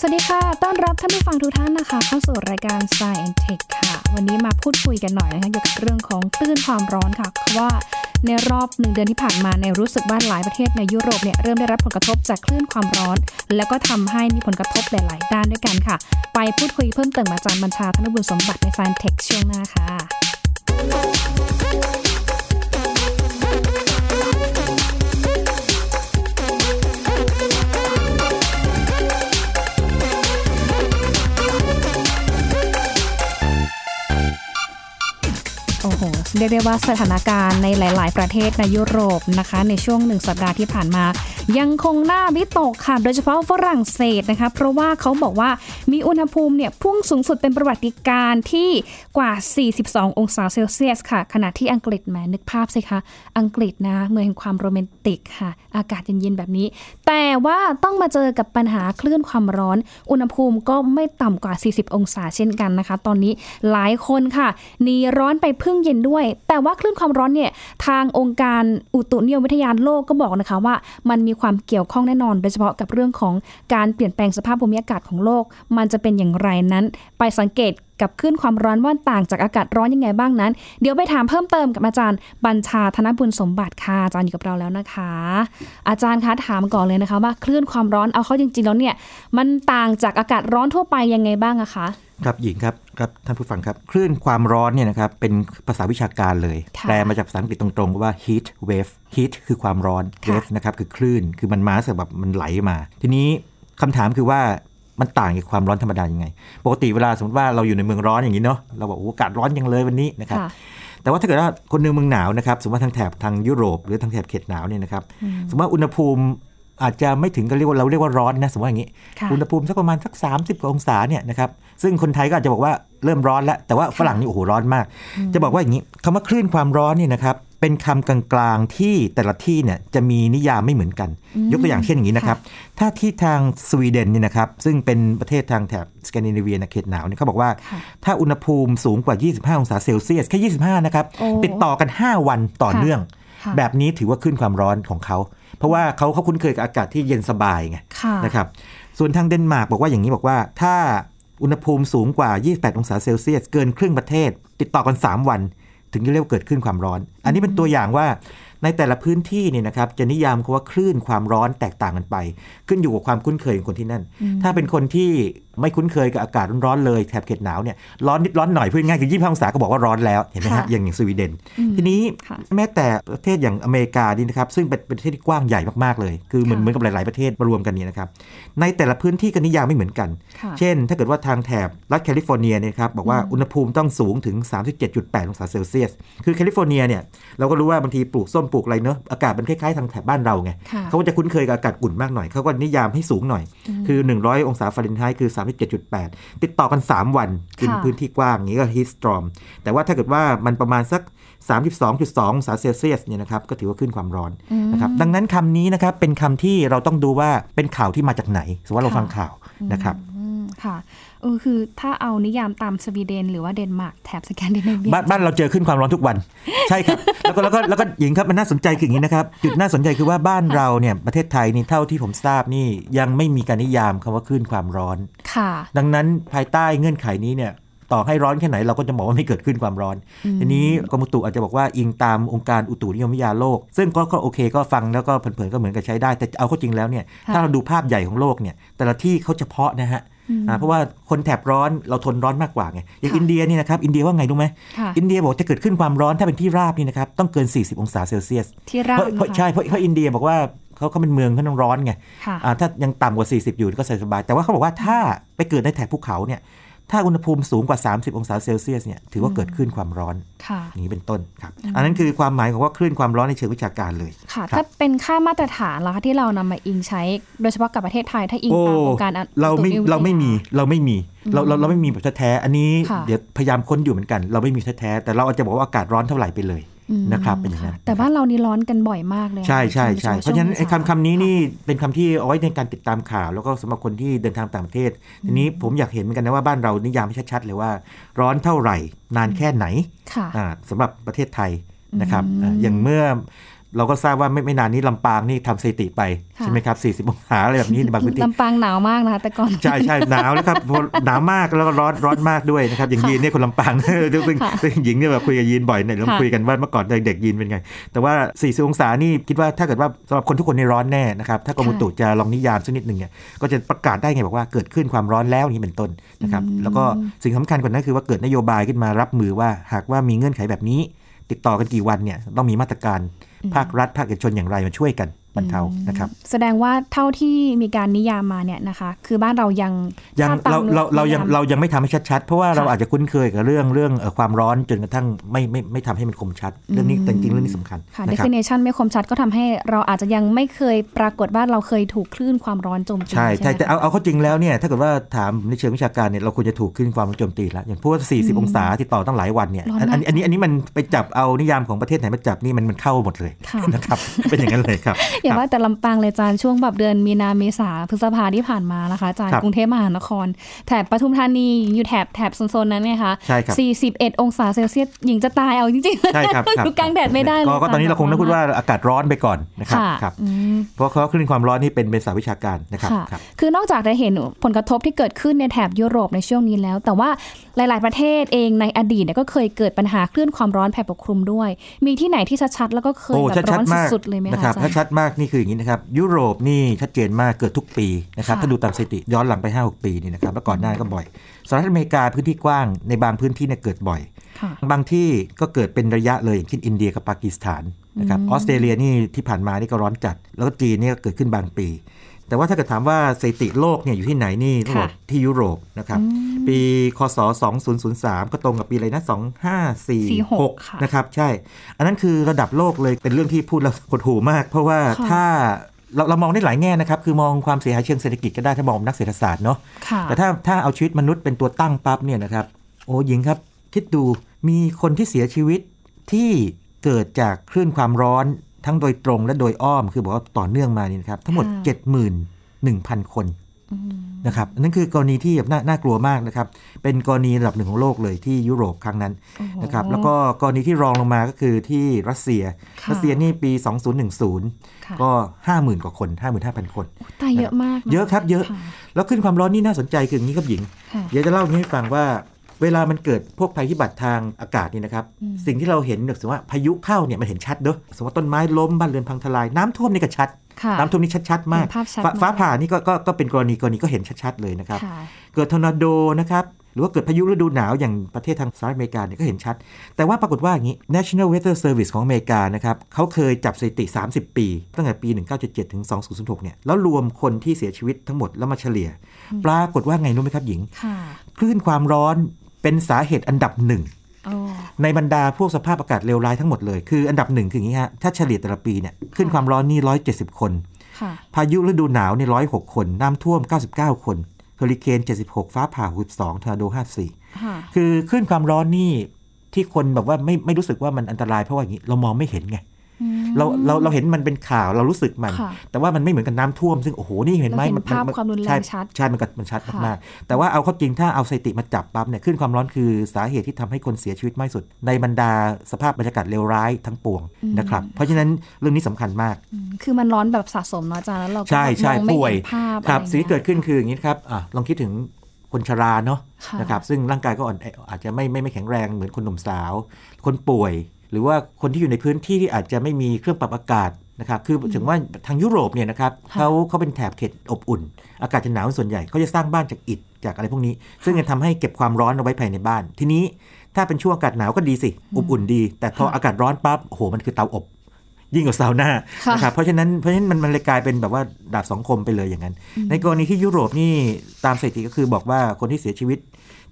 สวัสดีค่ะ ต้อนรับท่านผู้ฟังทุกท่านนะคะ เข้าสู่รายการ Science Tech ค่ะ วันนี้มาพูดคุยกันหน่อยนะคะเกี่ยวกับเรื่องของคลื่นความร้อนค่ะ เพราะว่าในรอบหนึ่งเดือนที่ผ่านมาในรู้สึกว่าหลายประเทศในยุโรปเนี่ยเริ่มได้รับผลกระทบจากคลื่นความร้อน แล้วก็ทำให้มีผลกระทบหลาย ๆ ด้านด้วยกันค่ะ ไปพูดคุยเพิ่มเติมอาจารย์บัญชาธนบุญสมบัติใน Science Tech ช่วงหน้าค่ะ เรียกได้ว่าสถานการณ์ในหลาย ๆ ประเทศในยุโรปนะคะ ในช่วงหนึ่งสัปดาห์ที่ผ่านมา ยังคงหน้าวิตกค่ะ โดยเฉพาะฝรั่งเศสนะคะ เพราะว่าเขาบอกว่ามีอุณหภูมิเนี่ยพุ่งสูงสุดเป็นประวัติการที่กว่า 42 องศาเซลเซียสค่ะ ขณะที่อังกฤษแหมนึกภาพสิคะ อังกฤษนะเมืองแห่งความโรแมนติกค่ะ อากาศเย็นๆแบบนี้ แต่ว่าต้องมาเจอกับปัญหาคลื่นความร้อน อุณหภูมิก็ไม่ต่ำกว่า 40 องศาเช่นกันนะคะ ตอนนี้หลายคนค่ะหนีร้อนไปพึ่งเย็นด้วย แต่ว่าคลื่นความร้อนเนี่ยทางองค์การอุตุนิยมวิทยาโลกก็บอกนะคะว่ามันมีความเกี่ยวข้องแน่นอน โดยเฉพาะกับเรื่องของการเปลี่ยนแปลงสภาพภูมิอากาศของโลก มันจะเป็นอย่างไรนั้น ไปสังเกตกับคลื่นความร้อนว่าต่างจากอากาศร้อนยังไงบ้างนั้น เดี๋ยวไปถามเพิ่มเติมกับอาจารย์บัญชาธนบุญสมบัติค่ะอาจารย์อยู่กับเราแล้วนะคะ อาจารย์คะถามก่อนเลยนะคะว่าคลื่นความร้อนเอาเข้าจริงๆแล้วเนี่ยมันต่างจากอากาศร้อนทั่วไปยังไงบ้างอะคะ ครับหญิงครับ ครับท่านผู้ฟังครับคลื่นความร้อนเนี่ยนะครับเป็นภาษาวิชาการเลยค่ะแปลมาจากภาษาอังกฤษตรงๆว่า heat wave heat คือความร้อนค่ะ wave นะครับคือคลื่นคือมันมาสแบบมันไหลมา ทีนี้คำถามคือว่ามันต่างจากความร้อนธรรมดายังไง ปกติเวลาสมมติว่าเราอยู่ในเมืองร้อนอย่างนี้เนาะเราบอกโอ้โหอากาศร้อนยังเลยวันนี้นะครับค่ะแต่ว่าถ้าเกิดว่าคนหนึงเมืองหนาวนะครับสมมติว่าทางแถบทางยุโรป หรือทางแถบเขตหนาวเนี่ยนะครับสมมติว่าอุณหภูมิ อาจจะไม่ถึงกับเรียกว่าเราเรียกว่าร้อนนะสมมติว่าอย่างนี้ค่ะอุณหภูมิสักประมาณสัก 30กว่าองศาเนี่ยนะครับซึ่งคนไทยก็อาจจะบอกว่าเริ่มร้อนแล้วแต่ว่าฝรั่งนี่โอ้โหร้อนมาก จะบอกว่าอย่างนี้คำว่าคลื่นความร้อนเนี่ยนะครับเป็นคำกลางๆที่แต่ละที่เนี่ยจะมีนิยามไม่เหมือนกัน ยกตัวอย่างเช่นอย่างนี้นะครับถ้าที่ทางสวีเดนเนี่ยนะครับซึ่งเป็นประเทศทางแถบสแกนดิเนเวียนะเขตหนาวเนี่ยเขาบอกว่าค่ะถ้าอุณหภูมิสูงกว่า 25 องศาเซลเซียสแค่ 25 นะครับโอ้ติดต่อกัน 5 วันต่อค่ะเนื่องค่ะ แบบนี้ถือว่าขึ้นความร้อนของเขา เพราะว่าเขาเขาคุ้นเคยกับอากาศที่เย็นสบายไงค่ะนะครับส่วนทางเดนมาร์กบอกว่าอย่างนี้บอกว่า ถ้าอุณหภูมิสูงกว่า 28 องศาเซลเซียส เกินครึ่งประเทศ ติดต่อกัน 3 วัน ถึงจะเรียกว่าเกิดขึ้นความร้อน อันนี้เป็นตัวอย่างว่าในแต่ละพื้นที่เนี่ยนะครับจะนิยามคำว่าคลื่นความร้อนแตกต่างกันไป ขึ้นอยู่กับความคุ้นเคยของคนที่นั่น ถ้าเป็นคนที่ไม่คุ้นเคยกับอากาศร้อนๆเลยแถบเขตหนาวเนี่ยร้อนนิดร้อนหน่อยพูดง่ายๆคือ25องศาก็บอกว่าร้อนแล้วเห็นไหมฮะค่ะอย่างอย่างสวีเดน ทีนี้ค่ะแม้แต่ประเทศอย่างอเมริกานี่นะครับซึ่งเป็นประเทศที่กว้างใหญ่มากๆเลย คือเหมือนค่ะเหมือนกับหลาย ๆประเทศมารวมกันเนี่ยนะครับในแต่ละพื้นที่ก็นิยามไม่เหมือนกันค่ะเช่น ถ้าเกิดว่าทางแถบรัฐแคลิฟอร์เนียเนี่ยครับบอกว่าอุณหภูมิต้องสูงถึง 37.8 องศาเซลเซียส คือแคลิฟอร์เนียเนี่ยเราก็รู้ว่าบางทีปลูกส้มปลูกอะไรเนอะอากาศมันคล้ายๆทางแถบบ้านเราไงค่ะเขาก็จะคุ้นเคยกับอากาศอุ่นมากหน่อยเขาก็นิยามให้สูงหน่อย คือ 100 องศาฟาเรนไฮต์คือ 37.8 ติดต่อกัน 3 วันกินค่ะพื้นที่กว้างอย่างนี้ก็ heat storm แต่ว่าถ้าเกิดว่ามันประมาณสัก 32.2องศาเซลเซียสเนี่ยนะครับก็ถือว่าคลื่นความร้อนนะครับดังนั้นคำนี้นะครับเป็นคำที่เราต้องดูว่าเป็นข่าวที่มาจากไหนสมมติว่าเราค่ะฟังข่าวนะครับอืม ค่ะเออคือถ้าเอานิยามตามสวีเดน หรือว่าเดนมาร์กแถบสแกนดิเนเวียบ้านบ้านเราเจอคลื่นความร้อนทุกวัน ใช่ครับ แล้วก็แล้วก็แล้วก็หญิงครับมันน่าสนใจคืออย่างนี้นะครับ จุดน่าสนใจคือว่าบ้านเราเนี่ยประเทศไทยนี่เท่าที่ผมทราบนี่ยังไม่มีการนิยามคำว่าคลื่นความร้อนค่ะ ดังนั้นภายใต้เงื่อนไขนี้เนี่ยต่อให้ร้อนแค่ไหนเราก็จะบอกว่าไม่เกิดขึ้นความร้อน ทีนี้กรมอุตุอาจจะบอกว่าอิงตามองค์การอุตุนิยมวิทยาโลก ซึ่งก็ก็โอเคก็ฟังแล้วก็เผินๆก็เหมือนกับใช้ได้ แต่เอาเข้าจริงแล้วเนี่ยค่ะถ้าเราดูภาพใหญ่ของโลกเนี่ยแต่ละที่เขาเฉพาะนะฮะอ่า เพราะว่าคนแถบร้อนเราทนร้อนมากกว่าไงอย่างค่ะอินเดียนี่นะครับอินเดียว่าไงรู้ไหมค่ะอินเดียบอกจะเกิดขึ้นความร้อนถ้าเป็นที่ราบนี่นะครับต้องเกิน 40 องศาเซลเซียสที่ราบเพราะเพราะนะคะใช่เพราะเพราะอินเดียบอกว่าเขาเขาเป็นเมืองเขาต้องร้อนไงค่ะอ่าถ้ายังต่ำกว่า 40 อยู่ก็สบายๆแต่ว่าเขาบอกว่าถ้าไปเกิดในแถบภูเขาเนี่ย ถ้าอุณหภูมิสูงกว่า 30 องศาเซลเซียสเนี่ยถือว่าเกิดขึ้นความร้อนค่ะอย่างนี้เป็นต้นครับ อันนั้นคือความหมายของว่าคลื่นความร้อนในเชิงวิชาการเลยค่ะครับถ้าเป็นค่ามาตรฐานล่ะคะที่เรานำมาอิงใช้ โดยเฉพาะกับประเทศไทยถ้าอิงโอ้ตามองค์การเราไม่อุตุนิยวิทยเราไม่มีเราไม่มีเราเราเราไม่มีแบบแท้ๆอันนี้ค่ะเดี๋ยวพยายามค้นอยู่เหมือนกัน เราไม่มีแท้ๆแต่เราอาจจะบอกว่าอากาศร้อนเท่าไหร่ไปเลยอืม นะครับเป็นอย่างนั้นค่ะแต่บ้านเรานี่ร้อนกันบ่อยมากเลย ใช่ใช่ใช่วงเพราะฉะนั้นไอ้ช่วงคำคำนี้นี่เป็นคำที่เอาไว้ในการติดตามข่าว แล้วก็สำหรับคนที่เดินทางต่างประเทศทีนี้ผมอยากเห็นเหมือนกันนะว่าบ้านเรานิยามให้ชัดๆเลยว่า ร้อนเท่าไหร่ นานแค่ไหนค่ะอ่าสำหรับประเทศไทยนะครับอ่าอย่างเมื่อ เราก็ทราบว่าไม่ไม่นานนี้ลำปางนี่ทำสถิติไปค่ะใช่ไหมครับ 40องศาอะไรแบบนี้ในบางพื้นที่ลำปางหนาวมากนะคะแต่ก่อน ใช่ใช่หนาวแล้วครับพอหนาวมากแล้วก็ร้อนร้อนมากด้วยนะครับ อย่างค่ะยีนเนี่ยคนลำปางซึ่งค่ะซึ่งหญิงเนี่ยแบบคุยกับยีนบ่อยเนี่ยเราค่ะคุยกันว่าเมื่อก่อนเด็กๆยีนเป็นไง แต่ว่า 40 องศานี่คิดว่าถ้าเกิดว่าสำหรับคนทุกคนในร้อนแน่นะครับ ถ้ากรมอุตุจะลองนิยามสักนิดหนึ่งเนี่ยก็จะประกาศได้ไงบอกว่าเกิดขึ้นความร้อนแล้วนี่เป็นต้นนะครับแล้วก็สิ่งสำคัญกว่านั้นคือว่าเกิดนโยบายขึ้นมารับมือว่าหากว่ามีเงื่อนไขแบบนี้ ติดต่อกันกี่วันเนี่ยต้องมีมาตรการภาครัฐภาคเอกชนอย่างไรมาช่วยกัน บรรเทานะครับ แสดงว่าเท่าที่มีการนิยามมาเนี่ยนะคะ คือบ้านเรายังยังถ้ตเรามเราเรายังนิมเรายังไม่ทำให้ชัดๆ เพราะว่าเราค่ะอาจจะคุ้นเคยกับเรื่องเรื่องเอ่อความร้อนจนกระทั่งไม่ไม่ไม่ทำให้มันคมชัด เรื่องนี้แต่จริงๆเรื่องนี้สำคัญค่ะนะครับ definition ไม่คมชัดก็ทำให้เราอาจจะยังไม่เคยปรากฏว่าเราเคยถูกคลื่นความร้อนโจมตีใช่ใช่ไหมแต่คะเอาเอาเข้าจริงแล้วเนี่ยถ้าเกิดว่าถามในเชิงวิชาการเนี่ยเราควรจะถูกขึ้นความร้อนโจมตีแล้วอย่างพวก40 องศาที่ต่อตั้งหลายวันเนี่ยร้อนอันมากอันอันนี้อันนี้มันไปจับเอานิยามของประเทศไหนมาจับนี่มันมันเข้าหมดเลยค่ะนะครับเป็นอย่างนั้นเลยครับอย่าครับว่าแต่ลำปางเลยอาจารย์ช่วงแบบเดือนมีนาเมษาพฤษภาที่ผ่านมานะคะอาจารย์ครับกรุงเทพมหานคร แถบปทุมธานีอยู่แถบแถบโซนๆนั้นเนี่ยค่ะใช่ครับ41 องศาเซลเซียสหญิงจะตายเอาจริงๆใช่ครับครับอยู่กลางแดดไม่ได้เลยก็ก็ตอนนี้เราคงต้องพูดว่าอากาศร้อนไปก่อนนะครับค่ะครับอืมเพราะเขาคลื่นความร้อนนี่เป็นเป็นสายวิชาการนะครับค่ะครับคือนอกจากจะเห็นผลกระทบที่เกิดขึ้นในแถบยุโรปในช่วงนี้แล้ว แต่ว่าหลาย ๆ ประเทศเองในอดีตเนี่ยก็เคยเกิดปัญหาคลื่นความร้อนแผ่ปกคลุมด้วย มีที่ไหนที่ชัดๆแล้วก็เคยโอ้แบบชัดร้อนๆมากสุดๆเลยไหมนะคะครับอาจารถ้าย์ชัดมากนี่คืออย่างนี้นะครับ ยุโรปนี่ชัดเจนมากเกิดทุกปีนะครับค่ะถ้าดูตามสถิติย้อนหลังไป 5-6 ปีนี่นะครับแล้วก่อนหน้าก็บ่อยสหรัฐอเมริกาพื้นที่กว้างในบางพื้นที่เนี่ยเกิดบ่อยค่ะบางที่ก็เกิดเป็นระยะเลยอย่างเช่นอินเดียกับปากีสถานนะครับออสเตรเลียนี่ที่ผ่านมานี่ก็ร้อนจัด แล้วก็จีนเนี่ยก็เกิดขึ้นบางปี แต่ว่าถ้าเกิดถามว่าสถิติโลกเนี่ยอยู่ที่ไหนนี่ต้องบอกที่ยุโรปนะครับ ปีคศ 2003 ก็ตรงกับปีอะไรนะ 2546ค่ะนะครับ ใช่ อันนั้นคือระดับโลกเลยเป็นเรื่องที่พูดแล้วหดหูมาก เพราะว่าค่ะถ้าเราเรามองได้หลายแง่นะครับ คือมองความเสียหายเชิงเศรษฐกิจก็ได้ถ้ามองนักเศรษฐศาสตร์เนาะค่ะแต่ถ้าถ้าเอาชีวิตมนุษย์เป็นตัวตั้งปั๊บเนี่ยนะครับโอ้หญิงครับ คิดดูมีคนที่เสียชีวิตที่เกิดจากคลื่นความร้อน ทั้งโดยตรงและโดยอ้อมคือบอกว่าต่อเนื่องมานี่นะครับ ทั้งหมดค่ะ71,000 คนนะครับอันนั่นคือกรณีที่แบบน่าน่ากลัวมากนะครับ เป็นกรณีระดับหนึ่งของโลกเลยที่ยุโรปครั้งนั้นโอ้โหนะครับ แล้วก็กรณีที่รองลงมาก็คือที่รัสเซียค่ะรัสเซียนี่ปี 2010ค่ะก็ 50,000 กว่าคน 55,000 คนตายเยอะมากนเยอะครับเยอะค่ะแล้วขึ้นความร้อนนี่น่าสนใจคืออย่างนี้ครับหญิงค่ะเดี๋ยวจะเล่าอย่างนี้ให้ฟังว่า เวลามันเกิดพวกภัยพิบัติทางอากาศนี่นะครับ สิ่งที่เราเห็นเนี่ยสมมติว่าพายุเข้าเนี่ยมันเห็นชัดเด้อสมมติว่าต้นไม้ล้มบ้านเรือนพังทลายน้ำท่วมนี่ก็ชัดค่ะน้ำท่วมนี่ชัดๆมากเห็นภาพชัดฟ้มากฟ้าผ่านี่ก็ก็ก็เป็นกรณีกรณีก็เห็นชัดๆเลยนะครับค่ะเกิดทอร์นาโดนะครับหรือว่าเกิดพายุฤดูหนาวอย่างประเทศทางสหรัฐอเมริกาเนี่ยก็เห็นชัด แต่ว่าปรากฏว่าอย่างนี้ National Weather Service ของอเมริกานะครับเขาเคยจับสถิติ 30 ปี ตั้งแต่ปี 1977 ถึง 2006 เนี่ย แล้วรวมคนที่เสียชีวิตทั้งหมดแล้วมาเฉลี่ย ปรากฏว่าไงรู้ไหมครับหญิงค่ะคลื่นความร้อน เป็นสาเหตุอันดับหนึ่งโอ้ในบรรดาพวกสภาพอากาศเลวร้ายทั้งหมดเลย คืออันดับหนึ่งคืออย่างนี้ฮะ ถ้าเฉลี่ยแต่ละปีเนี่ยคลื่นความร้อนนี่170คนค่ะพายุฤดูหนาวเนี่ย106คน น้ำท่วม99คนเฮอริเคน76ฟ้าผ่า62ทอร์นาโด54ค่ะคือคลื่นความร้อนนี่ที่คนแบบว่าไม่ไม่รู้สึกว่ามันอันตรายเพราะว่าอย่างนี้เรามองไม่เห็นไงอืม เราเราเราเห็นมันเป็นข่าวเรารู้สึกมันค่ะแต่ว่ามันไม่เหมือนกับน้ำท่วมซึ่งโอ้โหนี่เห็นไหมเราเห็นมันภาพมันความรุนแรงใช่ชัดใช่มันก็มันชัดค่ะมากๆแต่ว่าเอาเข้าจริงถ้าเอาสถิติมาจับปั๊บเนี่ยคลื่นความร้อนคือสาเหตุที่ทำให้คนเสียชีวิตมากที่สุด ในบรรดาสภาพบรรยากาศเลวร้ายทั้งปวงนะครับเพราะฉะนั้นเรื่องนี้สำคัญมากอืมคือมันร้อนแบบสะสมเนาะอาจารย์แล้วเราก็ใช่ใช่มองไม่ป่วยเห็นภาพครับอะไรสิ่งที่เกิดขึ้นงี้ยคืออย่างนี้ครับอะลองคิดถึงคนชราเนาะค่ะนะครับซึ่งร่างกายก็อ่อนแออาจจะไม่ไม่ไม่แข็งแรงเหมือนคนหนุ่มสาว คนป่วย หรือว่าคนที่อยู่ในพื้นที่ที่อาจจะไม่มีเครื่องปรับอากาศนะครับคือถึงว่าทางยุโรปเนี่ยนะครับค่ะเขาเขาเป็นแถบเขตอบอุ่น อากาศจะหนาวส่วนใหญ่เขาจะสร้างบ้านจากอิฐจากอะไรพวกนี้ ซึ่งจะทำให้เก็บความร้อนเอาไว้ภายในบ้าน ทีนี้ถ้าเป็นช่วงอากาศหนาวก็ดีสิอบอุ่นดี แต่พออากาศร้อนปั๊บโอ้โหมันคือเตาอบ ยิ่งกว่าซาวน่าค่ะนะครับเพราะฉะนั้นเพราะฉะนั้นมันมันเลยกลายเป็นแบบว่าดาบสองคมไปเลยอย่างนั้น ในกรณีที่ยุโรปนี่ตามสถิติก็คือบอกว่าคนที่เสียชีวิต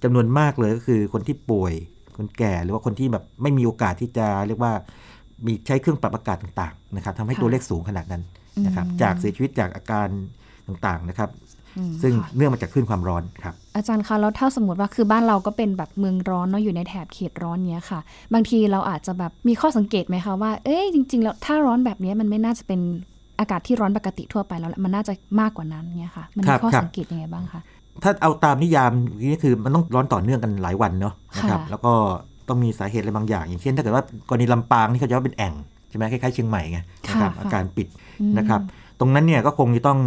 จำนวนมากเลยก็คือคนที่ป่วย คนแก่หรือว่าคนที่แบบไม่มีโอกาสที่จะเรียกว่ามีใช้เครื่องปรับอากาศต่างๆนะครับทำให้ค่ะตัวเลขสูงขนาดนั้นนะครับอืมจากเสียชีวิตจากอาการต่างๆนะครับอืมซึ่งค่ะเนื่องมาจากคลื่นความร้อนครับอาจารย์คะแล้วถ้าสมมติว่าคือบ้านเราก็เป็นแบบเมืองร้อนเนาะอยู่ในแถบเขตร้อนเนี้ยค่ะ บางทีเราอาจจะแบบมีข้อสังเกตไหมคะว่าเอ้ยจริง ๆ แล้วถ้าร้อนแบบเนี้ยมันไม่น่าจะเป็นอากาศที่ร้อนปกติทั่วไปแล้วแหละมันน่าจะมากกว่านั้นเนี่ยค่ะ มันครัมีบข้อครับสังเกตยังไงบ้างคะ ถ้าเอาตามนิยามนี่คือมันต้องร้อนต่อเนื่องกันหลายวันเนาะนะครับค่ะแล้วก็ต้องมีสาเหตุอะไรบางอย่าง อย่างเช่น ถ้าเกิดว่ากรณีลำปางนี่เขาจะว่าเป็นแอ่งช่ไหมคล้ายๆเชียงใหม่ไงค่ะนะครับค่ะอาการปิดอืมนะครับ ตรงนั้นเนี่ยก็คงจะต้อง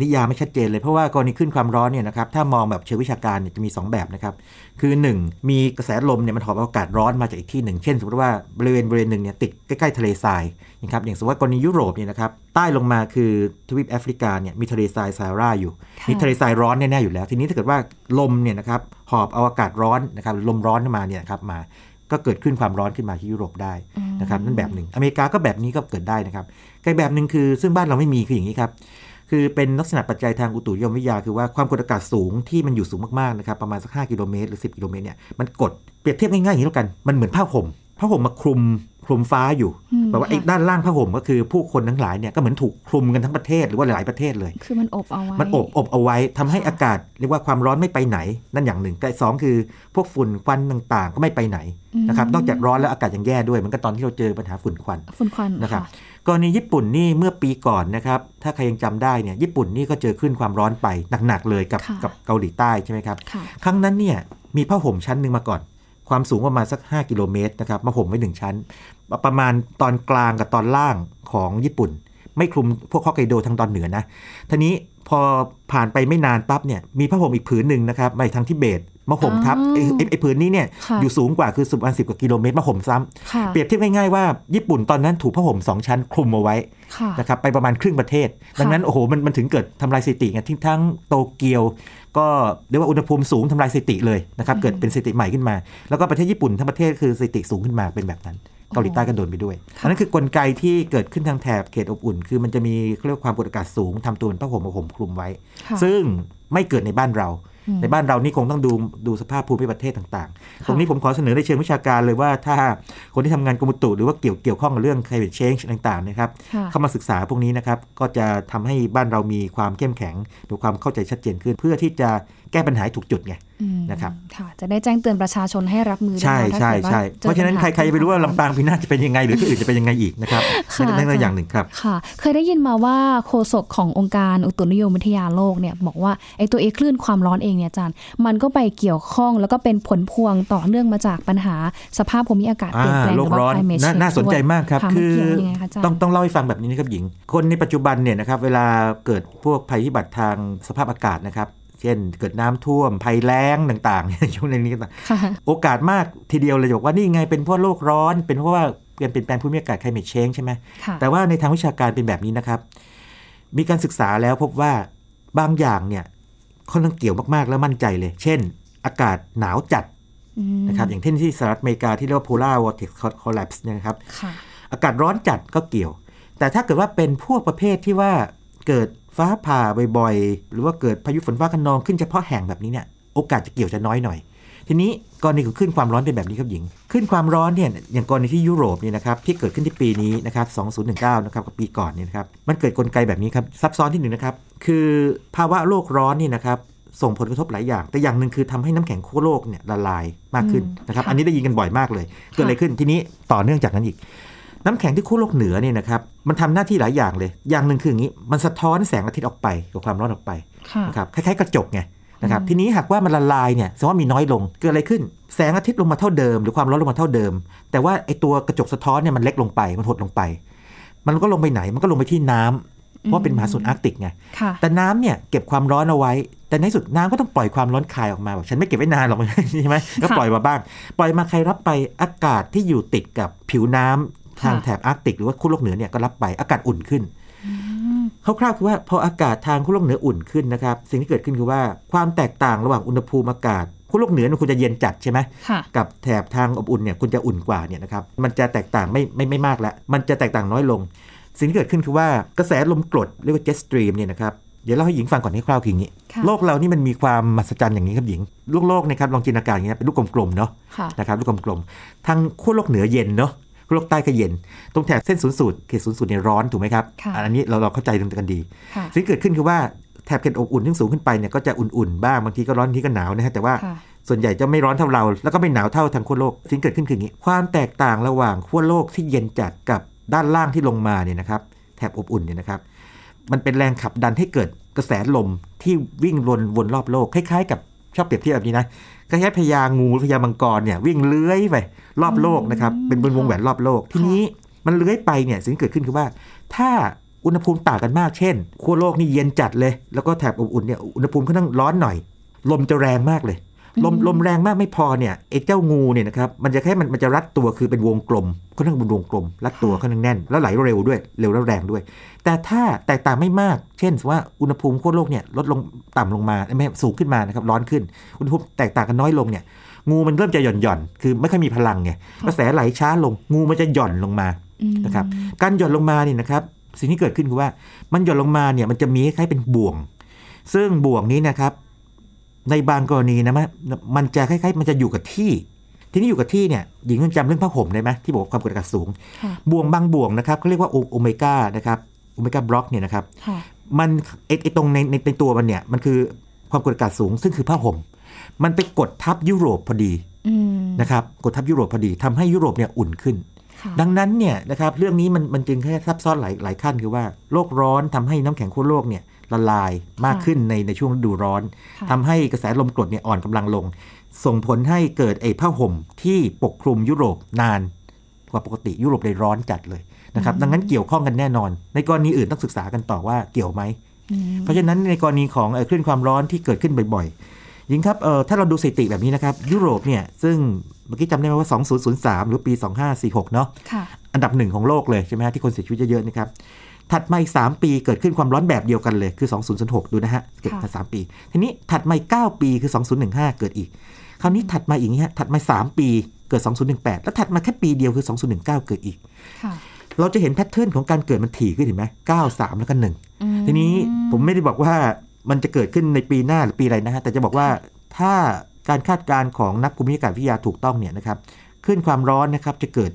นิยามไม่ชัดเจนเลยเพราะว่ากรณีขึ้นความร้อนเนี่ยนะครับถ้ามองแบบเชิงวิชาการเนี่ยจะมี 2 แบบนะครับ คือ 1 มีกระแสลมเนี่ยมันหอบเอาอากาศร้อนมาจากอีกที่หนึ่ง เช่นสมมติว่าบริเวณบริเวณหนึ่งเนี่ยติดใกล้ๆทะเลทรายนะครับอย่างสมมติว่ากรณียุโรปเนี่ยนะครับใต้ลงมาคือทวีปแอฟริกาเนี่ยมีทะเลทรายซาฮาราอยู่ค่ะมีทะเลทรายร้อนแน่ๆอยู่แล้ว ทีนี้ถ้าเกิดว่าลมเนี่ยนะครับหอบเอาอากาศร้อนนะครับลมร้อนขึ้นมาเนี่ยนะครับมาก็เกิดขึ้นความร้อนขึ้นมาที่ยุโรปได้นะครับนั่นแบบหนึ่งอเมริกาก็แบบนี้ก็เกิดได้นะครับก็อีกแบบหนึ่งคือซึ่งบ้านเราไม่มีคืออย่างนี้ครับ คือเป็นลักษณะปัจจัยทางอุตุนิยมวิทยาคือว่าความกดอากาศสูงที่มันอยู่สูงมากๆนะครับประมาณสัก5กิโลเมตรหรือ 10 กิโลเมตรเนี่ยมันกดเปรียบเทียบง่ายๆอย่างนี้แล้วกันมันเหมือนผ้าห่มผ้าห่มมาคลุมคลุมฟ้าอยู่อืมแบบว่าไอ้ค่ะด้านล่างผ้าห่มก็คือผู้คนทั้งหลายเนี่ยก็เหมือนถูกคลุมกันทั้งประเทศหรือว่าหลายประเทศเลย คือมันอบเอาไว้มันอบอบเอาไว้ทำให้ค่ะอากาศเรียกว่าความร้อนไม่ไปไหน นั่นอย่างหนึ่งกับสองคือพวกฝุ่นควันต่างๆ ก็ไม่ไปไหนนะครับนอกจากร้อนแล้วอากาศยังแย่ด้วยเหมือนกับตอนที่เราเจอปัญหาฝุ่นควันฝุ่นควันนะครับ กรณีญี่ปุ่นนี่เมื่อปีก่อนนะครับ ถ้าใครยังจำได้เนี่ยญี่ปุ่นนี่ก็เจอขึ้นความร้อนไปหนักๆเลยกับค่ะกับเกาหลีใต้ใช่ไหมครับค่ะครั้งนั้นเนี่ยมีผ้าห่มชั้นหนึ่งมาก่อน ความสูงประมาณสัก 5 กิโลเมตรนะครับมาห่มไว้หนึ่งชั้น ประมาณตอนกลางกับตอนล่างของญี่ปุ่น ไม่คลุมพวกฮอกไกโดทางตอนเหนือนะทีนี้พอผ่านไปไม่นานปั๊บเนี่ยมีผ้าห่มอีกผืนหนึ่งนะครับมาทางทิเบต มาห่มทับอ๋อไอ้ไอ้ไอ้ผืนนี้เนี่ยค่ะอยู่สูงกว่าคือสุประมาณสิบกว่ากิโลเมตรมาห่มซ้ำค่ะเปรียบเทียบง่ายๆว่าญี่ปุ่นตอนนั้นถูกผ้าห่มสองชั้นคลุมเอาไว้ค่ะนะครับไปประมาณครึ่งประเทศ ดังนั้นโอ้โหมันมันถึงเกิดทำลายสถิติไงที่ทั้งโตเกียว ก็เรียกว่าอุณหภูมิสูงทำลายสถิติเลยนะครับเกิดเป็นสถิติใหม่ขึ้นมา แล้วก็ประเทศญี่ปุ่นทั้งประเทศคือสถิติสูงขึ้นมาเป็นแบบนั้นเกาหลีใต้ก็โดนไปด้วยค่ะอันนั้นคือกลไกที่เกิดขึ้นทางแถบเขตอบอุ่น คือมันจะมีเขาเรียกว่าความกดอากาศสูงทำตัวเป็นผ้าห่มมาห่มคลุมไว้ค่ะซึ่งไม่เกิดในบ้านเราอืม ในบ้านเรานี่คงต้องดูดูสภาพภูมิประเทศต่างๆ ตรงนี้ผมขอเสนอในเชิงวิชาการเลยว่าถ้าคนที่ทำงานกรมอุตุหรือว่าเกี่ยวเกี่ยวข้องกับเรื่อง climate change ต่างๆนะครับค่ะเข้ามาศึกษาพวกนี้นะครับก็จะทำให้บ้านเรามีความเข้มแข็งมีความเข้าใจชัดเจนขึ้น เพื่อที่จะ แก้ปัญหาให้ถูกจุดไงอืมนะครับค่ะจะได้แจ้งเตือนประชาชนให้รับมือได้ใช่ถ้าใช่กิดว่าใช่จอเพราะฉะนั้นปัญหใครใครจะไปรู้ว่าขึ้นลำปางปีหน้าจะเป็นยังไง หรือที่อื่นจะเป็นยังไงอีกนะครับค่ะนั่นนั่นก็อย่างหนึ่งครับค่ะ เคยได้ยินมาว่าโฆษกขององค์การอุตุนิยมวิทยาโลกเนี่ยบอกว่าไอ้ตัวเอคลื่นความร้อนเองเนี่ยอาจารย์ มันก็ไปเกี่ยวข้องแล้วก็เป็นผลพวงต่อเนื่องมาจากปัญหาสภาพภูมิอากาศเปลี่ยนแปลงโลหกรือว่าร้อน climate น่า change น่าสนใจด้วยมากครับะมันคือเกี่ยวยังไงคะอาจารย์ต้องต้องเล่าให้ฟังแบบนี้นะครับหญิง คนในปัจจุบันเนี่ยนะครับเวลาเกิดพวกภัยพิบัติทางสภาพอากาศนะครับ เช่น เกิดน้ำท่วมภัยแล้งต่างๆช่วงนี้ต่างค่ะโอกาสมากทีเดียวเลยจะบอกว่านี่ไงเป็นเพราะโลกร้อน เป็นเพราะว่าเปลี่ยนเปลี่ยนแปลงภูมิอากาศ climate change ใช่ไหมค่ะแต่ว่าในทางวิชาการเป็นแบบนี้นะครับ มีการศึกษาแล้วพบว่าบางอย่างเนี่ยค่อนข้างเกี่ยวมากๆแล้วมั่นใจเลย เช่น อากาศหนาวจัดอืมนะครับอย่างเช่นที่สหรัฐอเมริกาที่เรียกว่า polar vortex collapse เนี่ยนะครับค่ะอากาศร้อนจัดก็เกี่ยว แต่ถ้าเกิดว่าเป็นพวกประเภทที่ว่าเกิด ฟ้าผ่าบ่อยๆ หรือว่าเกิดพายุฝนฟ้าคะนองขึ้นเฉพาะแห่งแบบนี้เนี่ยโอกาสจะเกี่ยวจะน้อยหน่อย ทีนี้กรณีของขึ้นความร้อนเป็นแบบนี้ครับหญิง ขึ้นความร้อนเนี่ยอย่างกรณีที่ยุโรปเนี่ยนะครับที่เกิดขึ้นที่ปีนี้นะครับ 2019 นะครับกับปีก่อนเนี่ยนะครับมันเกิดกลไกแบบนี้ครับซับซ้อนที่หนึ่งนะครับคือภาวะโลกร้อนนี่นะครับส่งผลกระทบหลายอย่าง แต่อย่างหนึ่งคือทำให้น้ำแข็งขั้วโลกเนี่ยละลายมากขึ้นอืมนะครับค่ะอันนี้ได้ยินกันบ่อยมากเลย เกิดอะไรขึ้นทีนี้ต่อเนื่องจากนั้นอีก น้ำแข็งที่ขั้วโลกเหนือเนี่ยนะครับมันทำหน้าที่หลายอย่างเลย อย่างหนึ่งคืออย่างนี้มันสะท้อนแสงอาทิตย์ออกไปกับความร้อนออกไปค่ะนะครับคล้ายๆกระจกไงนะครับทีนี้หากว่ามันละลายเนี่ยแสดงว่ามีน้อยลงเกิดอะไรขึ้น แสงอาทิตย์ลงมาเท่าเดิม หรือความร้อนลงมาเท่าเดิม แต่ว่าไอตัวกระจกสะท้อนเนี่ยมันเล็กลงไปมันหดลงไป มันก็ลงไปไหนมันก็ลงไปที่น้ำเพราะว่าเป็นมหาสมุทรอาร์กติกไงค่ะแต่น้ำเนี่ยเก็บความร้อนเอาไว้ แต่ในที่สุดน้ำก็ต้องปล่อยความร้อนคายออกมาแบบฉันไม่เก็บไว้นานหรอกใช่ไหมก็ปล่อยมาบ้าง ปล่อยมาใครรับไปอากาศที่อยู่ติดกับผิวน้ำ ทางค่ะแถบอาร์กติกหรือว่าขั้วโลกเหนือเนี่ยก็รับไปอากาศอุ่นขึ้นคร่าวๆคือว่าพออากาศทางขั้วโลกเหนืออุ่นขึ้นนะครับ สิ่งที่เกิดขึ้นคือว่าความแตกต่างระหว่างอุณหภูมิอากาศขั้วโลกเหนือเนี่ยคุณจะเย็นจัดใช่ไหมค่ะกับแถบทางอบอุ่นเนี่ยคุณจะอุ่นกว่าเนี่ยนะครับมันจะแตกต่างไม่ไม่ไม่มากแล้วมันจะแตกต่างน้อยลง สิ่งที่เกิดขึ้นคือว่ากระแสลมกรดเรียกว่า jet stream เนี่ยนะครับเดี๋ยวเล่าให้หญิงฟังก่อนให้คร่าวๆคืออย่างนี้ค่ะโลกเรานี่มันมีความมหัศจรรย์อย่างนี้ครับหญิงลูกโลกเนะครับลองจินตนาการอย่างนี้นะเป็นลูกกลมๆเนาะค่ะนะครับลูกกลมๆทางขั้วโลกเหนือเย็นเนาะขั้ว โลกใต้ก็เย็น ตรงแถบเส้นศูนย์สูตรเขตศูนย์สูตรเนี่ยร้อนถูกไหมครับค่ะอันนี้เราเราเข้าใจตรงกันดีค่ะสิ่งที่เกิดขึ้นคือว่าแถบเขตอบอุ่นที่สูงขึ้นไปเนี่ยก็จะอุ่นๆบ้างบางทีก็ร้อนบางทีก็หนาวนะฮะแต่ว่าค่ะส่วนใหญ่จะไม่ร้อนเท่าเรา แล้วก็ไม่หนาวเท่าทางขั้วโลกสิ่งเกิดขึ้นคืออย่างนี้ ความแตกต่างระหว่างขั้วโลกที่เย็นจัดกับด้านล่างที่ลงมาเนี่ยนะครับแถบอบอุ่นเนี่ยนะครับมันเป็นแรงขับดันให้เกิดกระแสลมที่วิ่งวนวนรอบโลกคล้ายๆ กับชอบเปรียบเทียบแบบนี้นะ คล้ายๆพญางูหรือพญามังกรเนี่ยวิ่งเลื้อยไปรอบโลกนะครับเป็นวงแหวนรอบโลก ทีนี้มันเลื้อยไปเนี่ยสิ่งที่เกิดขึ้นคือว่า ถ้าอุณหภูมิต่างกันมากเช่นขั้วโลกนี่เย็นจัดเลย แล้วก็แถบอบอุ่นเนี่ยอุณหภูมิค่อนข้างร้อนหน่อย ลมจะแรงมากเลย ลมลมแรงมากไม่พอเนี่ยไอ้เจ้างูเนี่ยนะครับมันจะแค่มันมันจะรัดตัวคือเป็นวงกลมค่อนข้างเป็นวงกลม รัดตัวค่อนข้างแน่น แล้วไหลเร็วด้วยเร็วแล้วแรงด้วย แต่ถ้าแตกต่างไม่มาก เช่นว่าอุณหภูมิขั้วโลกเนี่ยลดลงต่ำลงมาไม่สูงขึ้นมานะครับร้อนขึ้น อุณหภูมิแตกต่างกันน้อยลงเนี่ยงูมันเริ่มจะหย่อนหย่อนๆคือไม่ค่อยมีพลังไงกระแสไหลช้าลงงูมันจะหย่อนลงมาอืมนะครับการหย่อนลงมาเนี่ยนะครับสิ่งที่เกิดขึ้นคือว่ามันหย่อนลงมาเนี่ยมันจะมีคล้ายๆเป็นบ่วง ซึ่งบ่วงนี้นะครับ ในบางกรณีนะมันมันจะคล้ายๆ มันจะอยู่กับที่ ทีนี้อยู่กับที่เนี่ยหญิงยังจำเรื่องผ้าห่มได้ไหมที่บอกว่าความกดอากาศสูงค่ะบ่วงบางบ่วงนะครับเขาเรียกว่าโอโอเมก้านะครับโอเมก้าบล็อกเนี่ยนะครับค่ะมันไอไอตรงในในในตัวมันเนี่ยมันคือความกดอากาศสูง ซึ่งคือผ้าห่มมันไปกดทับยุโรปพอดีอืมนะครับกดทับยุโรปพอดีทำให้ยุโรปเนี่ยอุ่นขึ้นค่ะดังนั้นเนี่ยนะครับเรื่องนี้มันมันจึงแค่ซับซ้อนหลายหลายขั้นคือว่าโลกร้อนทำให้น้ำแข็งขั้วโลกเนี่ย ละลายมากขึ้นในในช่วงฤดูร้อนค่ะทำให้กระแสลมกรดเนี่ยอ่อนกำลังลง ส่งผลให้เกิดไอ้ผ้าห่มที่ปกคลุมยุโรปนานกว่าปกติยุโรปเลยร้อนจัดเลยนะครับดังนั้นเกี่ยวข้องกันแน่นอน ในกรณีอื่นต้องศึกษากันต่อว่าเกี่ยวไหมอืมเพราะฉะนั้นในกรณีของเอ่อคลื่นความร้อนที่เกิดขึ้นบ่อยๆยิงครับเอ่อถ้าเราดูสถิติแบบนี้นะครับ ยุโรปเนี่ยซึ่งเมื่อกี้จำได้ไหมว่า 2003 หรือปี 2546 เนาะค่ะอันดับหนึ่งของโลกเลยใช่ไหมฮะที่คนเสียชีวิตเยอะๆนะครับ ถัดมาอีก 3 ปีเกิดขึ้นความร้อนแบบเดียวกันเลยคือ 2006 ดูนะฮะ เกิดมาสามปี ทีนี้ถัดมาอีก9ปีคือ 2015 เกิดอีก คราวนี้ถัดมาอีกเนี้ยถัดมา 3 ปีเกิด 2018 แล้วถัดมาแค่ปีเดียวคือ 2019 เกิดอีกค่ะเราจะเห็นแพทเทิร์นของการเกิดมันถี่ขึ้นเห็นไหม9 3 แล้วก็1อืมทีนี้ผมไม่ได้บอกว่ามันจะเกิดขึ้นในปีหน้าหรือปีอะไรนะฮะแต่จะบอกว่าถ้าการคาดการณ์ของนักภูมิอากาศวิทยาถูกต้องเนี่ยนะครับขึ้นความร้อนนะครับจะเกิด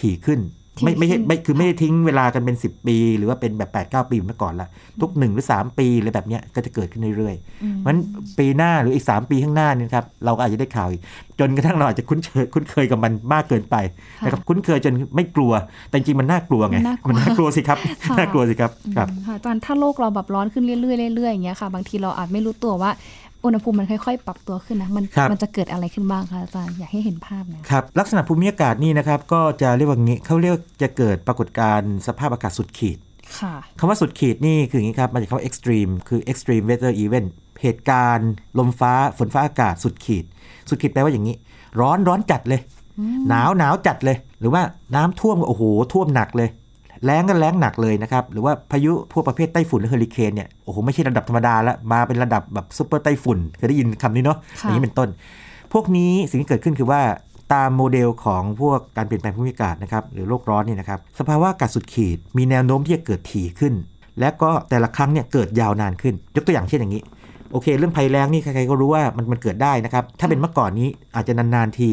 ถี่ขึ้นถี่ ไม่ไม่ใช่ขึ้นไม่คือค่ะไม่ได้ทิ้งเวลากันเป็น 10 ปี หรือว่าเป็นแบบ8ปดเปีเหมือนเมื่อก่อนละทุก 1 หรือ 3 ปีอะไรแบบเนี้ยก็จะเกิดขึ้นเรื่อยอืมๆมันปีหน้าหรืออีก 3 ปีข้างหน้าเนี่ยนะครับเราก็อาจจะได้ข่าวอีกจนกระทั่งเราอาจจะคุ้นเคยคุ้นเคยกับมันมากเกินไปนะครับคุ้นเคยจนไม่กลัว แต่จริงๆมันน่ากลัวไงมันน่ากลัวมันน่ากลัวสิครับค่ะน่ากลัวสิครับครับอืมค่ะอาจารย์ถ้าโลกเราแบบร้อนขึ้นเรื่อยๆเรื่อยๆอย่างเงี้ยค่ะ บางทีเราอาจไม่รู้ตัวว่า อุณหภูมิมันค่อยๆ ปรับตัวขึ้นนะมันครับมันจะเกิดอะไรขึ้นบ้างคะอาจารย์อยากให้เห็นภาพเนี่ยครับลักษณะภูมิอากาศนี่นะครับก็จะเรียกว่างี้เขาเรียกจะเกิดปรากฏการณ์สภาพอากาศสุดขีดค่ะคำว่าสุดขีดนี่คืออย่างนี้ครับมาจากคำว่า extreme คือ extreme weather event เหตุการณ์ ลมฟ้าฝนฟ้าอากาศสุดขีด สุดขีดแปลว่าอย่างนี้ ร้อนร้อนจัดเลย หนาวหนาวจัดเลย หรือว่าน้ำท่วมก็โอ้โหท่วมหนักเลย แล้งก็แล้งหนักเลยนะครับ หรือว่าพายุพวกประเภทไต้ฝุ่นหรือเฮอริเคนเนี่ย โอ้โห ไม่ใช่ระดับธรรมดาละมาเป็นระดับแบบซุปเปอร์ไต้ฝุ่น เคยได้ยินคำนี้เนาะค่ะอย่างนี้เป็นต้น พวกนี้สิ่งที่เกิดขึ้นคือว่าตามโมเดลของพวกการเปลี่ยนแปลงภูมิอากาศนะครับหรือโลกร้อนเนี่ยนะครับสภาวะอากาศสุดขีด มีแนวโน้มที่จะเกิดถี่ขึ้น และก็แต่ละครั้งเนี่ยเกิดยาวนานขึ้น ยกตัวอย่างเช่นอย่างนี้โอเค เรื่องภัยแล้งนี่ใครๆก็รู้ว่ามันมันเกิดได้นะครับ ถ้าเป็นเมื่อก่อนนี้อาจจะนานๆที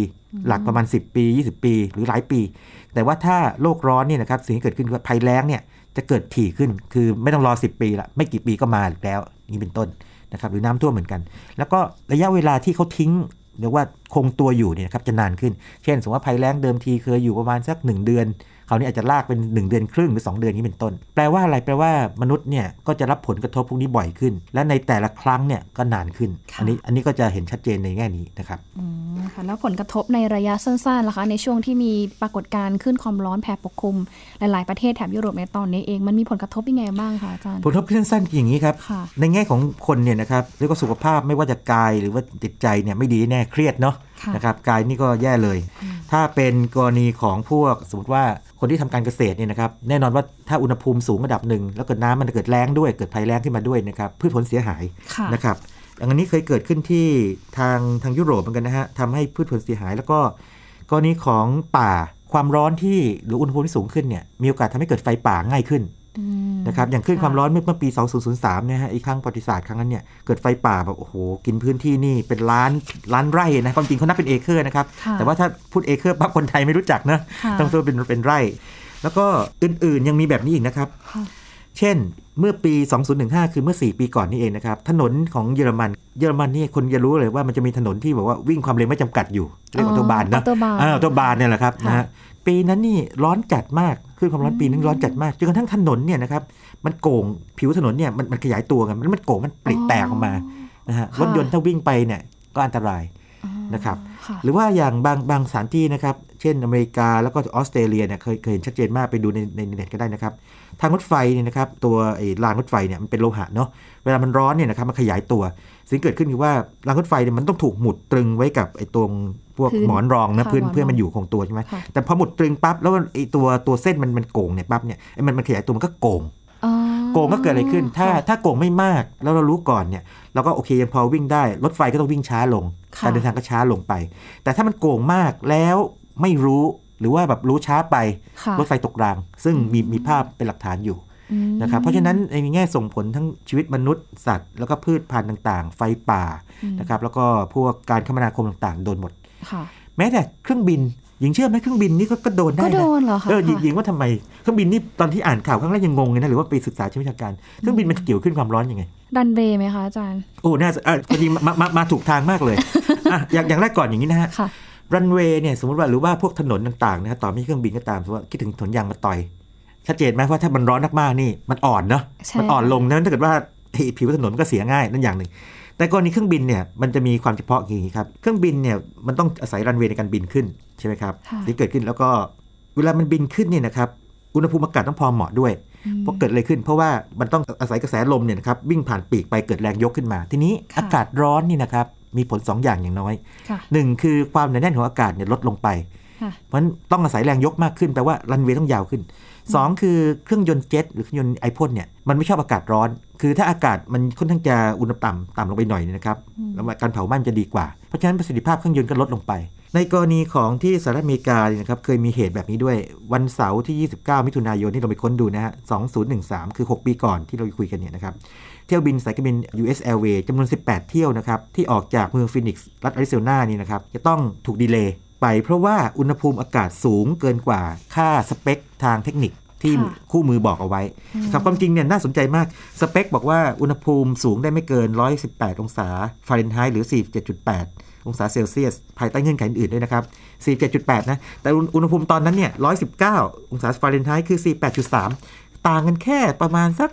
หลักประมาณ 10 ปี 20 ปี หรือหลายปี แต่ว่าถ้าโลกร้อนเนี่ยนะครับสิ่งที่เกิดขึ้นคือว่าภัยแล้งเนี่ยจะเกิดถี่ขึ้น คือไม่ต้องรอ 10 ปีละไม่กี่ปีก็มาแล้วนี่เป็นต้นนะครับหรือน้ำท่วมเหมือนกัน แล้วก็ระยะเวลาที่เขาทิ้งเรียกว่าคงตัวอยู่เนี่ยครับจะนานขึ้น เช่น สมมติว่าภัยแล้งเดิมทีเคยอยู่ประมาณสัก 1 เดือน คราวนี้อาจจะลากเป็น 1 เดือนครึ่งหรือ 2 เดือนนี้เป็นต้น แปลว่าอะไรแปลว่ามนุษย์เนี่ยก็จะรับผลกระทบพวกนี้บ่อยขึ้น และในแต่ละครั้งเนี่ยก็นานขึ้นค่ะอันนี้อันนี้ก็จะเห็นชัดเจนในแง่นี้นะครับอืมค่ะแล้วผลกระทบในระยะสั้นๆล่ะคะ ในช่วงที่มีปรากฏการณ์ขึ้นความร้อนแผ่ปกคลุม หลายๆประเทศแถบยุโรปในตอนนี้เองมันมีผลกระทบยังไงบ้างคะอาจารย์ผลกระทบคลื่นสั้นคืออย่างนี้ครับค่ะในแง่ของคนเนี่ยนะครับเรียกว่าสุขภาพไม่ว่าจะกายหรือว่าจิตใจเนี่ยไม่ดีแน่เครียดเนาะค่ะ นะครับกายนี่ก็แย่เลย ถ้าเป็นกรณีของพวกสมมติว่าคนที่ทำการเกษตรเนี่ยนะครับแน่นอนว่าถ้าอุณหภูมิสูงระดับหนึ่ง แล้วเกิดน้ำมันเกิดแรงด้วยเกิดภัยแรงขึ้นมาด้วยนะครับพืชผลเสียหายค่ะนะครับอย่างนี้เคยเกิดขึ้นที่ทางทางยุโรปเหมือนกันนะฮะทำให้พืชผลเสียหายแล้วก็กรณีของป่าความร้อนที่หรืออุณหภูมิที่สูงขึ้นเนี่ยมีโอกาสทำให้เกิดไฟป่าง่ายขึ้นอืม นะครับอย่างขึ้นค่ะความร้อนเมื่อเมื่อปี 2003เนี่ยฮะอีกครั้งประวัติศาสตร์ครั้งนั้นเนี่ยเกิดไฟป่าแบบโอ้โหกินพื้นที่นี่เป็นล้านล้านไร่นะความจริงเขานับเป็นเอเคอร์นะครับค่ะแต่ว่าถ้าพูดเอเคอร์ปั๊บคนไทยไม่รู้จักนะค่ะต้องพูดเป็นเป็นไร่ แล้วก็อื่นๆยังมีแบบนี้อีกนะครับค่ะเช่นเมื่อปี 2015 คือเมื่อ 4 ปีก่อนนี่เองนะครับ ถนนของเยอรมันเยอรมันนี่คนจะรู้เลยว่ามันจะมีถนนที่บอกว่าวิ่งความเร็วไม่จำกัดอยู่เรียก Autobahn นะ Autobahn อ่า Autobahn เนี่ยแหละครับค่ะนะฮะปีนั้นนี่ร้อนจัดมาก คลื่นความร้อนปีนึงร้อนจัดมากจนกระทั่งถนนเนี่ยนะครับมันโก่งผิวถนนเนี่ยมันมันขยายตัวกันมันมันโก่งมันปริแตกออกมานะฮะค่ะรถยนต์ถ้าวิ่งไปเนี่ยก็อันตราย นะครับค่ะหรือว่าอย่างบางบางสถานที่นะครับ เช่นอเมริกาแล้วก็ออสเตรเลียเนี่ยเคยเคยเห็นชัดเจนมากไปดูในในเน็ตก็ได้นะครับ ทางรถไฟเนี่ยนะครับตัวไอ้รางรถไฟเนี่ยมันเป็นโลหะเนาะเวลามันร้อนเนี่ยนะครับมันขยายตัว สิ่งที่เกิดขึ้นคือว่ารางรถไฟเนี่ยมันต้องถูกหมุดตรึงไว้กับไอ้ตรงพวกพื้นหมอนรองนะค่ะพื้นหมอนรองเพื่อมันอยู่คงตัวใช่ไหมค่ะแต่พอหมุดตรึงปั๊บแล้วไอ้ตัวตัวเส้นมันมันโก่งเนี่ยปั๊บเนี่ยไอ้มันมันขยายตัวมันก็โก่งอ๋อ โกงก็เกิดอะไรขึ้น ถ้าค่ะถ้าโกงไม่มากแล้วเรารู้ก่อนเนี่ยเราก็โอเคยังพอวิ่งได้ รถไฟก็ต้องวิ่งช้าลงค่ะการเดินทางก็ช้าลงไป แต่ถ้ามันโกงมากแล้วไม่รู้หรือว่าแบบรู้ช้าไปค่ะรถไฟตกราง ซึ่งมีมีภาพเป็นหลักฐานอยู่อืมนะครับเพราะฉะนั้นในแง่ส่งผลทั้งชีวิตมนุษย์สัตว์ แล้วก็พืชพันธุ์ต่าง ๆ ไฟป่านะครับแล้วก็พวกการคมนาคมต่างๆ โดนหมดค่ะแม้แต่เครื่องบิน หญิงเชื่อไหมเครื่องบินนี่ก็ก็โดนได้ก็นะโดนเหรอคะเออหญิงหญิงว่าทำไมเครื่องบินนี่ตอนที่อ่านข่าวครั้งแรกยังงงเลยนะหรือว่าไปศึกษาเชิงวิชาการเครื่องบินมันเกี่ยวขึ้นความร้อนยังไงดันเวย์ไหมคะอาจารย์โอ้น่าจะอะพอดีมามามามาถูกทางมากเลยอะอย่างอย่างแรกก่อนอย่างนี้นะฮะค่ะรันเวย์เนี่ยสมมติว่าหรือว่าพวกถนนต่างๆนะฮะต่อไม่ใช่เครื่องบินก็ตามสมมติว่าคิดถึงถนนยางมาต่อยชัดเจนไหมว่าถ้ามันร้อนมากๆนี่มันอ่อนเนาะใช่มันอ่อนลงนะถ้าเกิดว่าไอ้ผิวถนนมันก็เสียง่ายนั่นอย่างหนึ่ง แต่กรณีเครื่องบินเนี่ยมันจะมีความเฉพาะอย่างนี้ครับ เครื่องบินเนี่ยมันต้องอาศัยรันเวย์ในการบินขึ้นใช่ไหมครับค่ะที่เกิดขึ้นแล้วก็เวลามันบินขึ้นเนี่ยนะครับอุณหภูมิอากาศต้องพอเหมาะด้วยเพราะเกิดอะไรขึ้น เพราะว่ามันต้องอาศัยกระแสลมเนี่ยนะครับวิ่งผ่านปีกไปเกิดแรงยกขึ้นมา ทีนี้ค่ะอากาศร้อนนี่นะครับมีผล2อย่างอย่างน้อยค่ะหนึ่งคือความหนาแน่นของอากาศเนี่ยลดลงไปค่ะ เพราะฉะนั้นต้องอาศัยแรงยกมากขึ้นแปลว่ารันเวย์ต้องยาวขึ้น 2 คือเครื่องยนต์เจ็ตหรือเครื่องยนต์ไอพ่นเนี่ยมันไม่ชอบอากาศร้อน คือถ้าอากาศมันค่อนข้างจะอุณหภูมิต่ำต่ำลงไปหน่อยเนี่ยนะครับแล้วการเผาไหม้มันจะดีกว่า เพราะฉะนั้นประสิทธิภาพเครื่องยนต์ก็ลดลงไป ในกรณีของที่สหรัฐอเมริกาเนี่ยนะครับเคยมีเหตุแบบนี้ด้วยวันเสาร์ที่ 29 มิถุนายนที่เราไปค้นดูนะฮะ 2013 คือ 6 ปีก่อนที่เราคุยกันเนี่ยนะครับเที่ยวบินสายการบิน US Airways จำนวน 18 เที่ยวนะครับที่ออกจากเมืองฟินิกซ์รัฐอาริโซนานี่นะครับจะต้องถูก delay ไปเพราะว่าอุณหภูมิอากาศสูงเกินกว่าค่าสเปคทางเทคนิคที่ค่ะคู่มือบอกเอาไว้ครับความจริงเนี่ยน่าสนใจมาก สเปคบอกว่าอุณหภูมิสูงได้ไม่เกิน 118 องศาฟาเรนไฮต์หรือ 47.8 องศาเซลเซียส ภายใต้เงื่อนไขอื่นๆด้วยนะครับ 47.8 นะ แต่อุณหภูมิตอนนั้นเนี่ย 119 องศาฟาเรนไฮต์คือ 48.3 ต่างกันแค่ประมาณสัก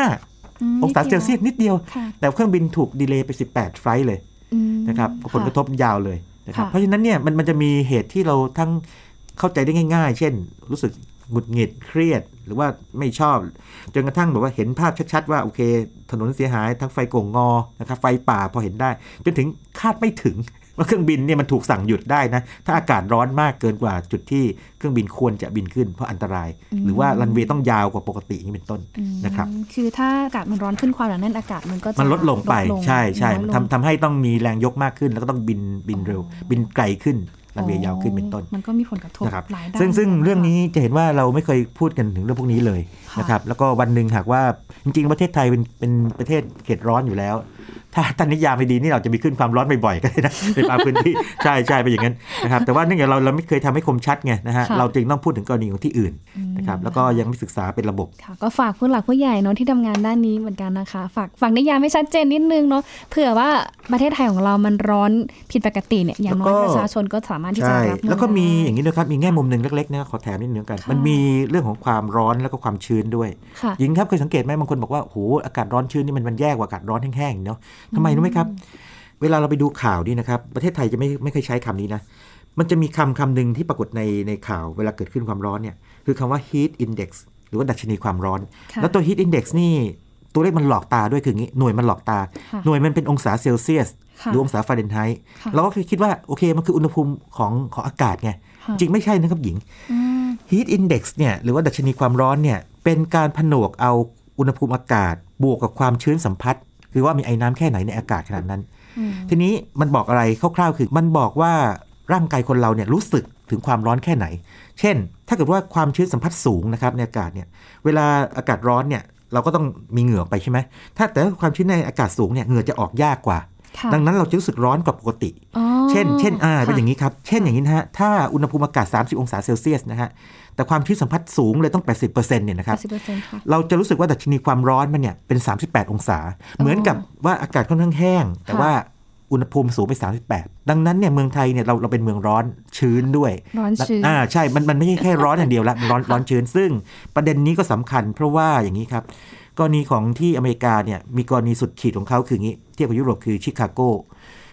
0.5 องศาเซลเซียสนิดเดียวค่ะแต่เครื่องบินถูก delay ไป 18 flight เลยอืมนะครับผลกระทบยาวเลย นะครับค่ะเพราะฉะนั้นเนี่ยมันมันจะมีเหตุที่เราทั้งเข้าใจได้ง่าย ๆ เช่น รู้สึกหงุดหงิดเครียดหรือว่าไม่ชอบ จนกระทั่งแบบว่าเห็นภาพชัดๆว่าโอเค ถนนเสียหายทั้งไฟโก่งงอนะครับไฟป่าพอเห็นได้ จนถึงคาดไม่ถึง ว่าเครื่องบินเนี่ยมันถูกสั่งหยุดได้นะ ถ้าอากาศร้อนมากเกินกว่าจุดที่เครื่องบินควรจะบินขึ้นเพราะอันตราย หรือว่ารันเวย์ต้องยาวกว่าปกติอย่างนี้เป็นต้นนะครับอืมคือถ้าอากาศมันร้อนขึ้นความหนาแน่นอากาศมันก็จะมันลดลงไปลดใช่ใช่น้อยลงทำทำให้ต้องมีแรงยกมากขึ้น แล้วก็ต้องบินบินเร็ว บินไกลขึ้นรันเวย์ยาวขึ้นเป็นต้น มันก็มีผลกระทบนะครับหลายด้านซึ่งซึ่งนะคะเรื่องนี้จะเห็นว่าเราไม่เคยพูดกันถึงเรื่องพวกนี้เลยค่ะนะครับ แล้วก็วันหนึ่งหากว่าจริง ๆ ประเทศไทยเป็นเป็นประเทศเขตร้อนอยู่แล้ว ถ้าท่านนิยามไม่ดีนี่เราจะมีขึ้นความร้อนบ่อยๆก็ได้นะในบางพื้นที่ใช่ใช่เป็นอย่างนั้นนะครับแต่ว่าเนื่องจากเราเราไม่เคยทำให้คมชัดไงนะฮะค่ะเราจึงต้องพูดถึงกรณีของที่อื่นนะครับแล้วก็ยังไม่ศึกษาเป็นระบบค่ะก็ฝากผู้หลักผู้ใหญ่เนาะที่ทำงานด้านนี้เหมือนกันนะคะฝากฝากนิยามให้ชัดเจนนิดนึงเนาะเผื่อว่าประเทศไทยของเรามันร้อนผิดปกติเนี่ยอย่างน้อยแล้วก็ประชาชนก็สามารถที่จะใช่รับมือแล้วก็มีได้อย่างนี้ด้วยครับมีแง่มุมหนึ่งเล็กๆนะขอแถมนิดนึงกันค่ะมันมีเรื่องของความร้อนแล้วก็ความชื้นด้วยค่ะหญิงครับเคยสังเกตไหมบางคนบอกว่าโอ้โหอากาศร้อนชื้นนี่มันมันแย่กว่าอากาศร้อนแห้งๆเนาะทำไมรู้ไหมครับ เวลาเราไปดูข่าวนี่นะครับ ประเทศไทยจะไม่ไม่เคยใช้คำนี้นะ มันจะมีคำคำหนึ่งที่ปรากฏในในข่าวเวลาเกิดขึ้นความร้อนเนี่ย คือคำว่า heat index หรือว่าดัชนีความร้อนค่ะแล้วตัว heat index นี่ตัวเลขมันหลอกตาด้วยคืออย่างนี้หน่วยมันหลอกตาค่ะหน่วยมันเป็นองศาเซลเซียสค่ะหรือองศาฟาเรนไฮต์ค่ะเราก็คิดว่า โอเค มันคืออุณหภูมิของของอากาศไงค่ะจริงไม่ใช่นะครับหญิงอืม heat index เนี่ยหรือว่าดัชนีความร้อนเนี่ยเป็นการผนวกเอาอุณหภูมิอากาศ บวกกับความชื้นสัมพัทธ์ คือว่ามีไอน้ำแค่ไหนในอากาศขณะนั้นอืมทีนี้มันบอกอะไรคร่าวๆคือมันบอกว่าร่างกายคนเราเนี่ยรู้สึกถึงความร้อนแค่ไหน เช่น ถ้าเกิดว่าความชื้นสัมผัสสูงนะครับในอากาศเนี่ย เวลาอากาศร้อนเนี่ยเราก็ต้องมีเหงื่อไปใช่ไหมถ้าแต่ถ้าความชื้นในอากาศสูงเนี่ยเหงื่อจะออกยากกว่าค่ะ ดังนั้นเราจะรู้สึกร้อนกว่าปกติอ๋อเช่น เช่นอ่าค่ะเป็นอย่างนี้ครับ เช่นอย่างนี้นะฮะ ถ้าอุณหภูมิอากาศ 30 องศาเซลเซียสนะฮะ แต่ความชื้นสัมผัสสูงเลยต้อง 80%เนี่ยนะครับสิบเปอร์เซ็นต์ค่ะเราจะรู้สึกว่าดัชนีความร้อนมันเนี่ยเป็น 38 องศา เหมือนกับว่าอากาศค่อนข้างแห้ง แต่ค่ะว่าอุณหภูมิสูงไป 38 ดังนั้นเนี่ยเมืองไทยเนี่ยเราเราเป็นเมืองร้อนชื้นด้วย ร้อนชื้น อ่าใช่ มันมันไม่ใช่แค่ร้อนอย่างเดียวละมันร้อนร้อนชื้น ซึ่งประเด็นนี้ก็สำคัญ เพราะว่าอย่างนี้ครับ กรณีของที่อเมริกาเนี่ยมีกรณีสุดขีดของเขาคืองี้เทียบกับยุโรปคือชิคาโก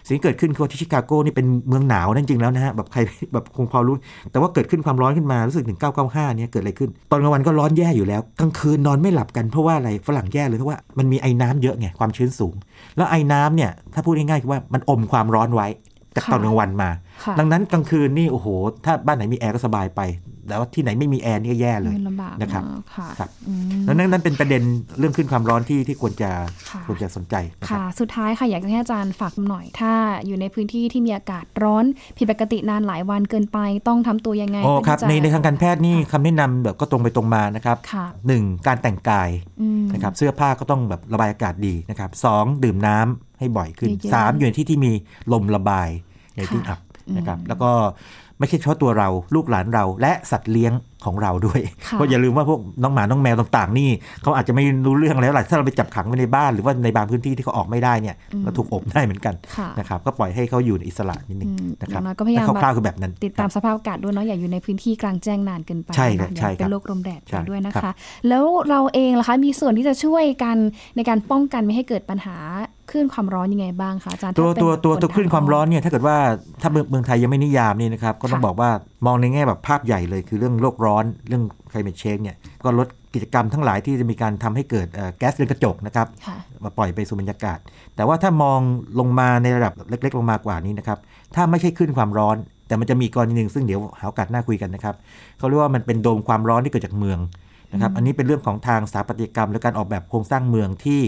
สิ่งที่เกิดขึ้นคือว่าที่ชิคาโกนี่เป็นเมืองหนาวนั่นจริงแล้วนะฮะแบบใครแบบคงพอรู้ แต่ว่าเกิดขึ้นความร้อนขึ้นมารู้สึกถึง995เนี่ยเกิดอะไรขึ้น ตอนกลางวันก็ร้อนแย่อยู่แล้วกลางคืนนอนไม่หลับกันเพราะว่าอะไรฝรั่งแย่เลยเพราะว่ามันมีไอ้น้ำเยอะไงความชื้นสูง แล้วไอ้น้ำเนี่ยถ้าพูดง่ายๆคือว่ามันอมความร้อนไว้จากตอนกลางวันมา ดังนั้นกลางคืนนี่โอ้โห ถ้าบ้านไหนมีแอร์ก็สบายไป แต่ว่าที่ไหนไม่มีแอร์นี่ก็แย่เลยมันลำบากนะครับมากค่ะครับอืมดังนั้นนั่นเป็นประเด็นเรื่องขึ้นความร้อนที่ที่ควรจะค่ะควรจะสนใจนะครับค่ะ สุดท้ายค่ะอยากจะให้อาจารย์ฝากหน่อยถ้าอยู่ในพื้นที่ที่มีอากาศร้อนผิดปกตินานหลายวันเกินไปต้องทำตัวยังไงโอ้ครับเพื่อในที่จะในทางการแพทย์นี่คำแนะนำแบบก็ตรงไปตรงมานะครับค่ะหนึ่งการแต่งกายอืมนะครับเสื้อผ้าก็ต้องแบบระบายอากาศดีนะครับสองดื่มน้ำให้บ่อยขึ้นเยอะๆสามอยู่ในที่ที่มีลมระบายในที่ค่ะอับนะครับอืมแล้วก็ ไม่ใช่เฉพาะตัวเราลูกหลานเราและสัตว์เลี้ยงของเราด้วยค่ะเพราะอย่าลืมว่าพวกน้องหมา น้องแมวต่างๆ นี่เขาอาจจะไม่รู้เรื่องแล้วแหละถ้าเราไปจับขังไว้ในบ้าน หรือว่าในบางพื้นที่ที่เขาออกไม่ได้เนี่ยเราถูกอบได้เหมือนกันค่ะนะครับก็ปล่อยให้เขาอยู่ในอิสระนิดนึงอืมนะครับอย่างน้อยก็พยายามคร่าวๆคือแบบนั้น ติดตามสภาพอากาศด้วยเนาะอย่าอยู่ในพื้นที่กลางแจ้งนานเกินไปใช่ครับนะะใช่ครับเป็นโรคลมแดดใช่กันด้วยนะครัคะบแล้วเราเองล่ะคะมีส่วนที่จะช่วยกันในการป้องกันไม่ให้เกิดปัญหาคลื่นความร้อนยังไงบ้างคะอาจารย์ตัวถ้าเป็นตัวตัวคตัวคลื่นความร้อนเนี่ยถ้าเกิดว่าถ้าเมืองเมืองไทยยังไม่นิยามนี่นะครับก็ต้องค่ะบอกว่ามองในแง่แบบภาพใหญ่เลยคือเรื่องโลกร้อนเรื่อง climate change เนี่ยก็ลดกิจกรรมทั้งหลายที่จะมีการทำให้เกิดเอ่อแก๊สเรือนกระจกนะครับค่ะมาปล่อยไปสู่บรรยากาศ แต่ว่าถ้ามองลงมาในระดับเล็ก ๆ ลงมากว่านี้นะครับถ้าไม่ใช่ขึ้นความร้อน แต่มันจะมีกรณีหนึ่งซึ่งเดี๋ยวหาโอกาสหน้าคุยกันนะครับเขาเรียกว่ามันเป็นโดมความร้อนที่เกิดจากเมือง นะครับอันนี้เป็นเรื่องของทางสถาปัตยกรรม และการออกแบบโครงสร้างเมืองที่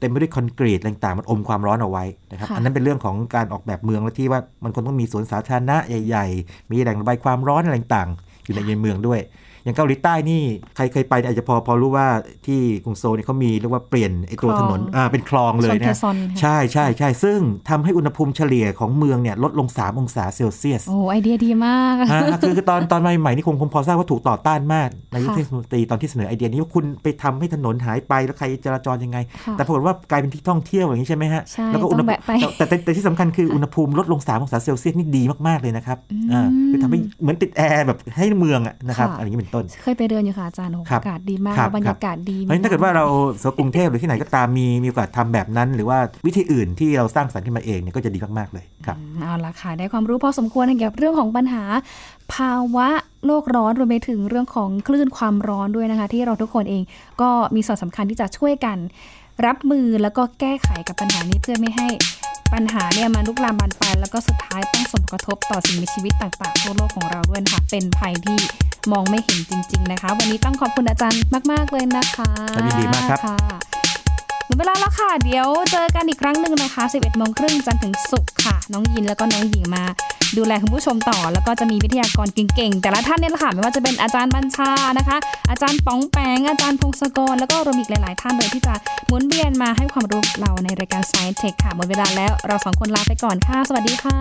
เต็มไปด้วยคอนกรีตอะไรต่างๆมันอมความร้อนเอาไว้นะครับค่ะอันนั้นเป็นเรื่องของการออกแบบเมืองและที่ว่ามันควรต้องมีสวนสาธารณะใหญ่ ๆ มีแหล่งระบายความร้อนอะไรต่างๆอยู่ในเมืองด้วย อย่างเกาหลีใต้นี่ใครเคยไปอาจจะพอพอรู้ว่าที่กรุงโซลเนี่ยเขามีเรียกว่าเปลี่ยนไอ้ตัวคลองถนนอ่าเป็นคลองเลยโซนนะเทซอนค่ะใช่ใช่ใช่ซึ่งทำให้อุณหภูมิเฉลี่ยของเมืองเนี่ยลดลง 3 องศาเซลเซียสโอ้ไอเดียดีมากอ่าคือคือตอนตอนใหม่ๆนี่คงคงพอทราบว่าถูกต่อต้านมากนายกค่ะเทศมนตรีตอนที่เสนอไอเดียนี้ว่าคุณไปทำให้ถนนหายไปแล้วใครจราจรยังไงค่ะแต่ปรากฏว่ากลายเป็นที่ท่องเที่ยวอย่างนี้ใช่ไหมฮะใช่แล้วก็อุณหต้องภูแวะมิไปแต่แต่แต่ที่สำคัญคืออุณหภูมิลดลง 3 องศาเซลเซียสนี่ดีมากๆเลยนะครับอ่าคือทำให้เหมือนติดแอร์แบบให้เมืองอะนะครับค่ะอะไรอย่างนี้เป็นต้น เคยไปเดินอยู่ค่ะอาจารย์โอ้โหครับอากาศดีมากครับแล้วบรรยากาศดีเพราะฉะนั้นถ้าเกิดว่าเราสกรุงเทพหรือที่ไหนก็ตามมีมีโอกาสทำแบบนั้น หรือว่าวิธีอื่นที่เราสร้างสรรค์ขึ้นมาเองเนี่ยก็จะดีมากๆเลยครับอืมเอาละค่ะได้ความรู้พอสมควรเกี่ยวกับเรื่องของปัญหา ภาวะโลกร้อนรวมไปถึงเรื่องของคลื่นความร้อนด้วยนะคะ ที่เราทุกคนเองก็มีส่วนสำคัญที่จะช่วยกัน รับมือแล้วก็แก้ไขกับปัญหานี้เพื่อไม่ให้ปัญหาเนี่ยมันลุกลามบานปลายแล้วก็สุดท้ายต้องส่งผลกระทบต่อสิ่งมีชีวิตต่างๆทั่วโลกของเราด้วยนะคะเป็นภัยที่มองไม่เห็นจริง ๆนะคะ วันนี้ต้องขอบคุณอาจารย์มาก ๆ เลยนะคะครับยินดีมากครับค่ะหมดเวลาแล้วค่ะ เดี๋ยวเจอกันอีกครั้งหนึ่งนะคะ 11โมงครึ่งจันทร์ถึงศุกร์ค่ะ น้องยินแล้วก็น้องหญิงมา ดูแลคุณผู้ชมต่อ แล้วก็จะมีวิทยากรเก่งๆ แต่ละท่านเนี่ยแหละค่ะไม่ว่าจะเป็นอาจารย์บัญชานะคะ อาจารย์ป๋องแปงอาจารย์พงศกร แล้วก็รวมอีกหลาย ๆ ท่านเลยที่จะหมุนเวียนมาให้ความรู้เราในรายการ Science Tech ค่ะหมดเวลาแล้วเราสองคนลาไปก่อนค่ะ สวัสดีค่ะ